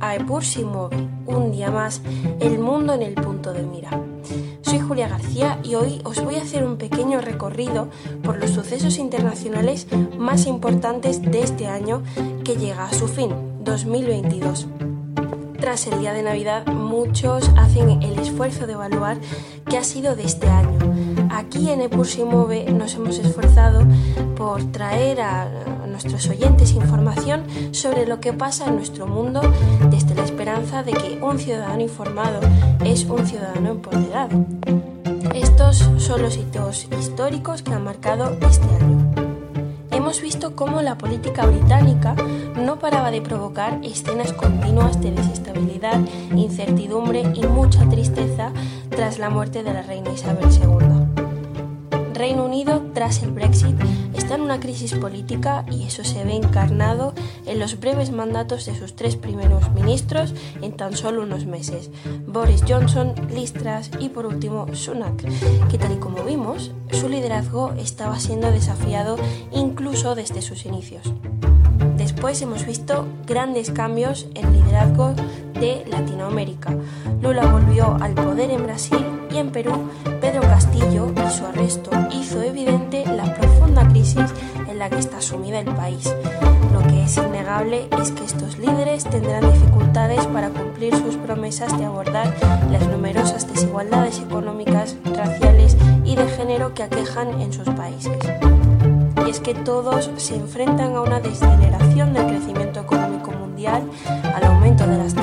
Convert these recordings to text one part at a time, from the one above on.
A Epur Move, un día más, el mundo en el punto de mira. Soy Julia García y hoy os voy a hacer un pequeño recorrido por los sucesos internacionales más importantes de este año que llega a su fin, 2022. Tras el día de Navidad, muchos hacen el esfuerzo de evaluar qué ha sido de este año. Aquí en Epur Move nos hemos esforzado por traer a nuestros oyentes información sobre lo que pasa en nuestro mundo desde la esperanza de que un ciudadano informado es un ciudadano empoderado. Estos son los hitos históricos que han marcado este año. Hemos visto cómo la política británica no paraba de provocar escenas continuas de desestabilidad, incertidumbre y mucha tristeza tras la muerte de la reina Isabel II. Reino Unido, tras el Brexit, está en una crisis política y eso se ve encarnado en los breves mandatos de sus tres primeros ministros en tan solo unos meses, Boris Johnson, Liz Truss y por último Sunak, que tal y como vimos, su liderazgo estaba siendo desafiado incluso desde sus inicios. Después hemos visto grandes cambios en liderazgo de Latinoamérica. Lula volvió al poder en Brasil y en Perú Pedro Castillo y su arresto hizo evidente la profunda crisis en la que está sumida el país. Lo que es innegable es que estos líderes tendrán dificultades para cumplir sus promesas de abordar las numerosas desigualdades económicas, raciales y de género que aquejan en sus países y es que todos se enfrentan a una desaceleración del crecimiento económico mundial, al aumento de las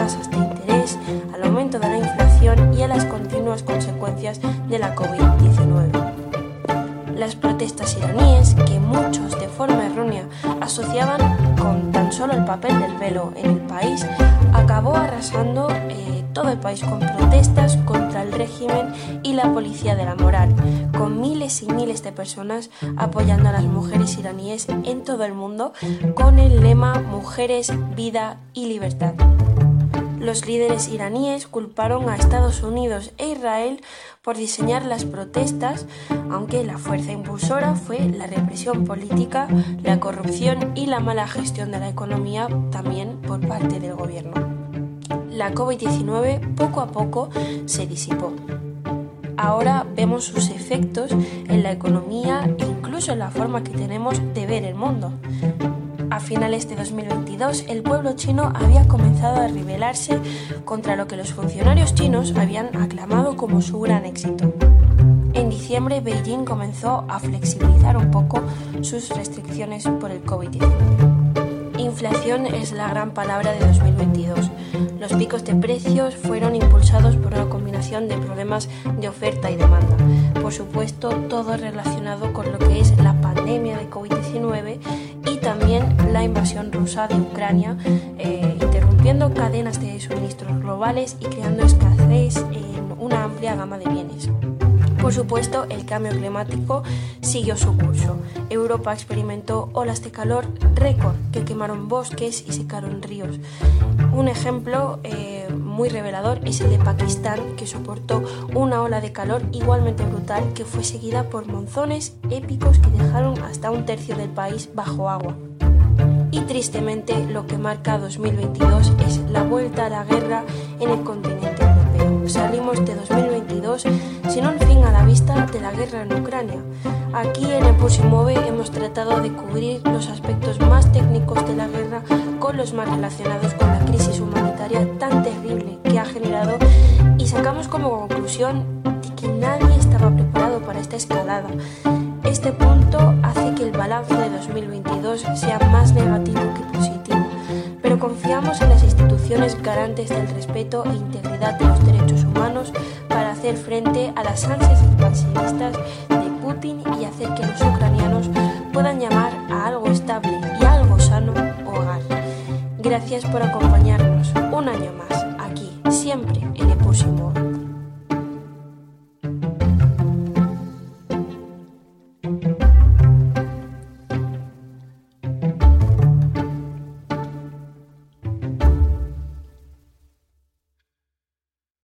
protestas iraníes, que muchos de forma errónea asociaban con tan solo el papel del velo en el país, acabó arrasando eh, todo el país con protestas contra el régimen y la policía de la moral, con miles y miles de personas apoyando a las mujeres iraníes en todo el mundo con el lema Mujeres, Vida y Libertad. Los líderes iraníes culparon a Estados Unidos e Israel por diseñar las protestas, aunque la fuerza impulsora fue la represión política, la corrupción y la mala gestión de la economía también por parte del gobierno. La COVID-19 poco a poco se disipó. Ahora vemos sus efectos en la economía e incluso en la forma que tenemos de ver el mundo. A finales de 2022, el pueblo chino había comenzado a rebelarse contra lo que los funcionarios chinos habían aclamado como su gran éxito. En diciembre, Beijing comenzó a flexibilizar un poco sus restricciones por el COVID-19. Inflación es la gran palabra de 2022. Los picos de precios fueron impulsados por una combinación de problemas de oferta y demanda. Por supuesto, todo relacionado con lo que es la pandemia de COVID-19 también la invasión rusa de Ucrania, eh, interrumpiendo cadenas de suministros globales y creando escasez en una amplia gama de bienes. Por supuesto, el cambio climático siguió su curso. Europa experimentó olas de calor récord que quemaron bosques y secaron ríos. Un ejemplo eh, muy revelador es el de Pakistán, que soportó una ola de calor igualmente brutal que fue seguida por monzones épicos que dejaron hasta un tercio del país bajo agua. Y tristemente lo que marca 2022 es la vuelta a la guerra en el continente europeo. Salimos de 2022 sin un fin a la vista de la guerra en Ucrania. Aquí en Eposimove hemos tratado de cubrir los aspectos más técnicos de la guerra con los más relacionados con la crisis humanitaria tan terrible que ha generado y sacamos como conclusión que nadie estaba preparado para esta escalada. Este punto hace que el balance de 2022 sea más negativo que positivo, pero confiamos en las instituciones garantes del respeto e integridad de los derechos humanos hacer frente a las ansias expansionistas de Putin y hacer que los ucranianos puedan llamar a algo estable y algo sano hogar. Gracias por acompañarnos un año más aquí, siempre en próximo